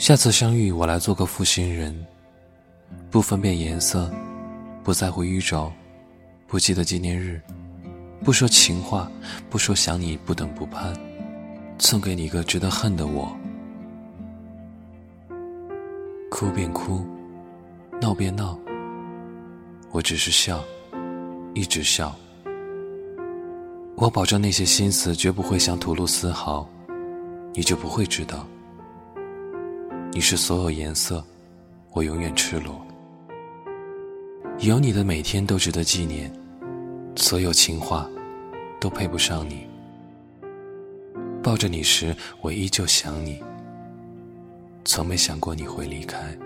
下次相遇，我来做个负心人，不分辨颜色，不在乎预兆，不记得纪念日，不说情话，不说想你不等不盼，送给你一个值得恨的我。哭便哭，闹便闹，我只是笑，一直笑。我保证那些心思绝不会想吐露丝毫，你就不会知道。你是所有颜色，我永远赤裸。有你的每天都值得纪念，所有情话都配不上你。抱着你时，我依旧想你，从没想过你会离开。